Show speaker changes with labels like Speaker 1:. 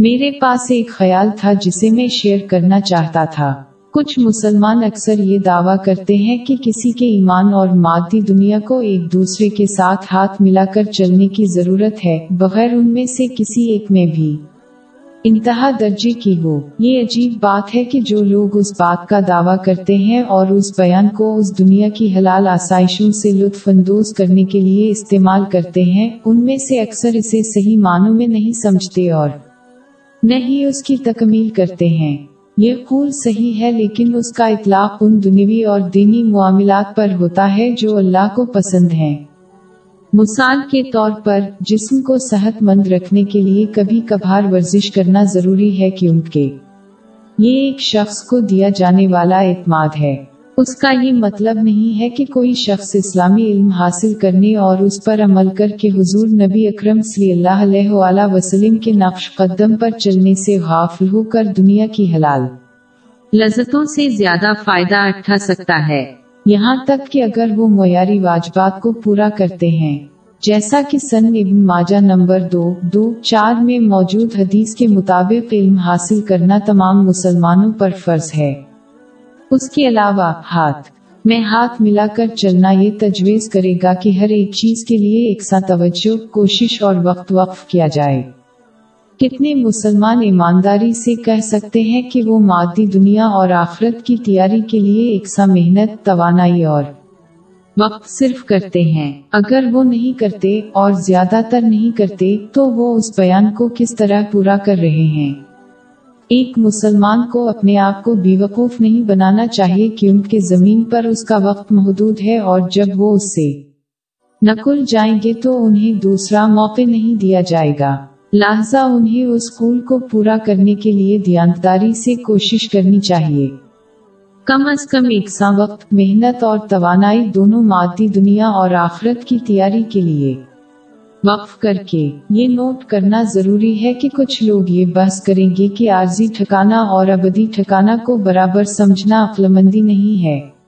Speaker 1: میرے پاس ایک خیال تھا جسے میں شیئر کرنا چاہتا تھا۔ کچھ مسلمان اکثر یہ دعویٰ کرتے ہیں کہ کسی کے ایمان اور مادی دنیا کو ایک دوسرے کے ساتھ ہاتھ ملا کر چلنے کی ضرورت ہے، بغیر ان میں سے کسی ایک میں بھی۔ انتہا درجے کی ہو۔ یہ عجیب بات ہے کہ جو لوگ اس بات کا دعویٰ کرتے ہیں اور اس بیان کو اس دنیا کی حلال آسائشوں سے لطف اندوز کرنے کے لیے استعمال کرتے ہیں، ان میں سے اکثر اسے صحیح معنوں میں نہیں سمجھتے اور نہیں اس کی تکمیل کرتے ہیں۔ یہ قول صحیح ہے لیکن اس کا اطلاق ان دنیوی اور دینی معاملات پر ہوتا ہے جو اللہ کو پسند ہیں۔ مثال کے طور پر، جسم کو صحت مند رکھنے کے لیے کبھی کبھار ورزش کرنا ضروری ہے کیونکہ یہ ایک شخص کو دیا جانے والا اعتماد ہے۔ اس کا یہ مطلب نہیں ہے کہ کوئی شخص اسلامی علم حاصل کرنے اور اس پر عمل کر کے حضور نبی اکرم صلی اللہ علیہ وآلہ وسلم کے نقش قدم پر چلنے سے غافل ہو کر دنیا کی حلال لذتوں سے زیادہ فائدہ اٹھا سکتا ہے۔ یہاں تک کہ اگر وہ معیاری واجبات کو پورا کرتے ہیں، جیسا کہ سن ابن ماجہ نمبر دو دو، چار میں موجود حدیث کے مطابق علم حاصل کرنا تمام مسلمانوں پر فرض ہے۔ اس کے علاوہ ہاتھ میں ہاتھ ملا کر چلنا یہ تجویز کرے گا کہ ہر ایک چیز کے لیے ایک سا توجہ، کوشش اور وقت وقف کیا جائے۔ کتنے مسلمان ایمانداری سے کہہ سکتے ہیں کہ وہ مادی دنیا اور آخرت کی تیاری کے لیے ایک سا محنت، توانائی اور وقت صرف کرتے ہیں۔ اگر وہ نہیں کرتے اور زیادہ تر نہیں کرتے تو وہ اس بیان کو کس طرح پورا کر رہے ہیں؟ ایک مسلمان کو اپنے آپ کو بے وقوف نہیں بنانا چاہیے کیونکہ زمین پر اس کا وقت محدود ہے اور جب وہ اس سے نقل جائیں گے تو انہیں دوسرا موقع نہیں دیا جائے گا۔ لہذا انہیں اس اسکول کو پورا کرنے کے لیے دیانتداری سے کوشش کرنی چاہیے۔ کم از کم ایک سا وقت، محنت اور توانائی دونوں مادی دنیا اور آخرت کی تیاری کے لیے۔ وقف کر کے۔ یہ نوٹ کرنا ضروری ہے کہ کچھ لوگ یہ بحث کریں گے کہ عارضی ٹھکانہ اور ابدی ٹھکانہ کو برابر سمجھنا عقل مندی نہیں ہے۔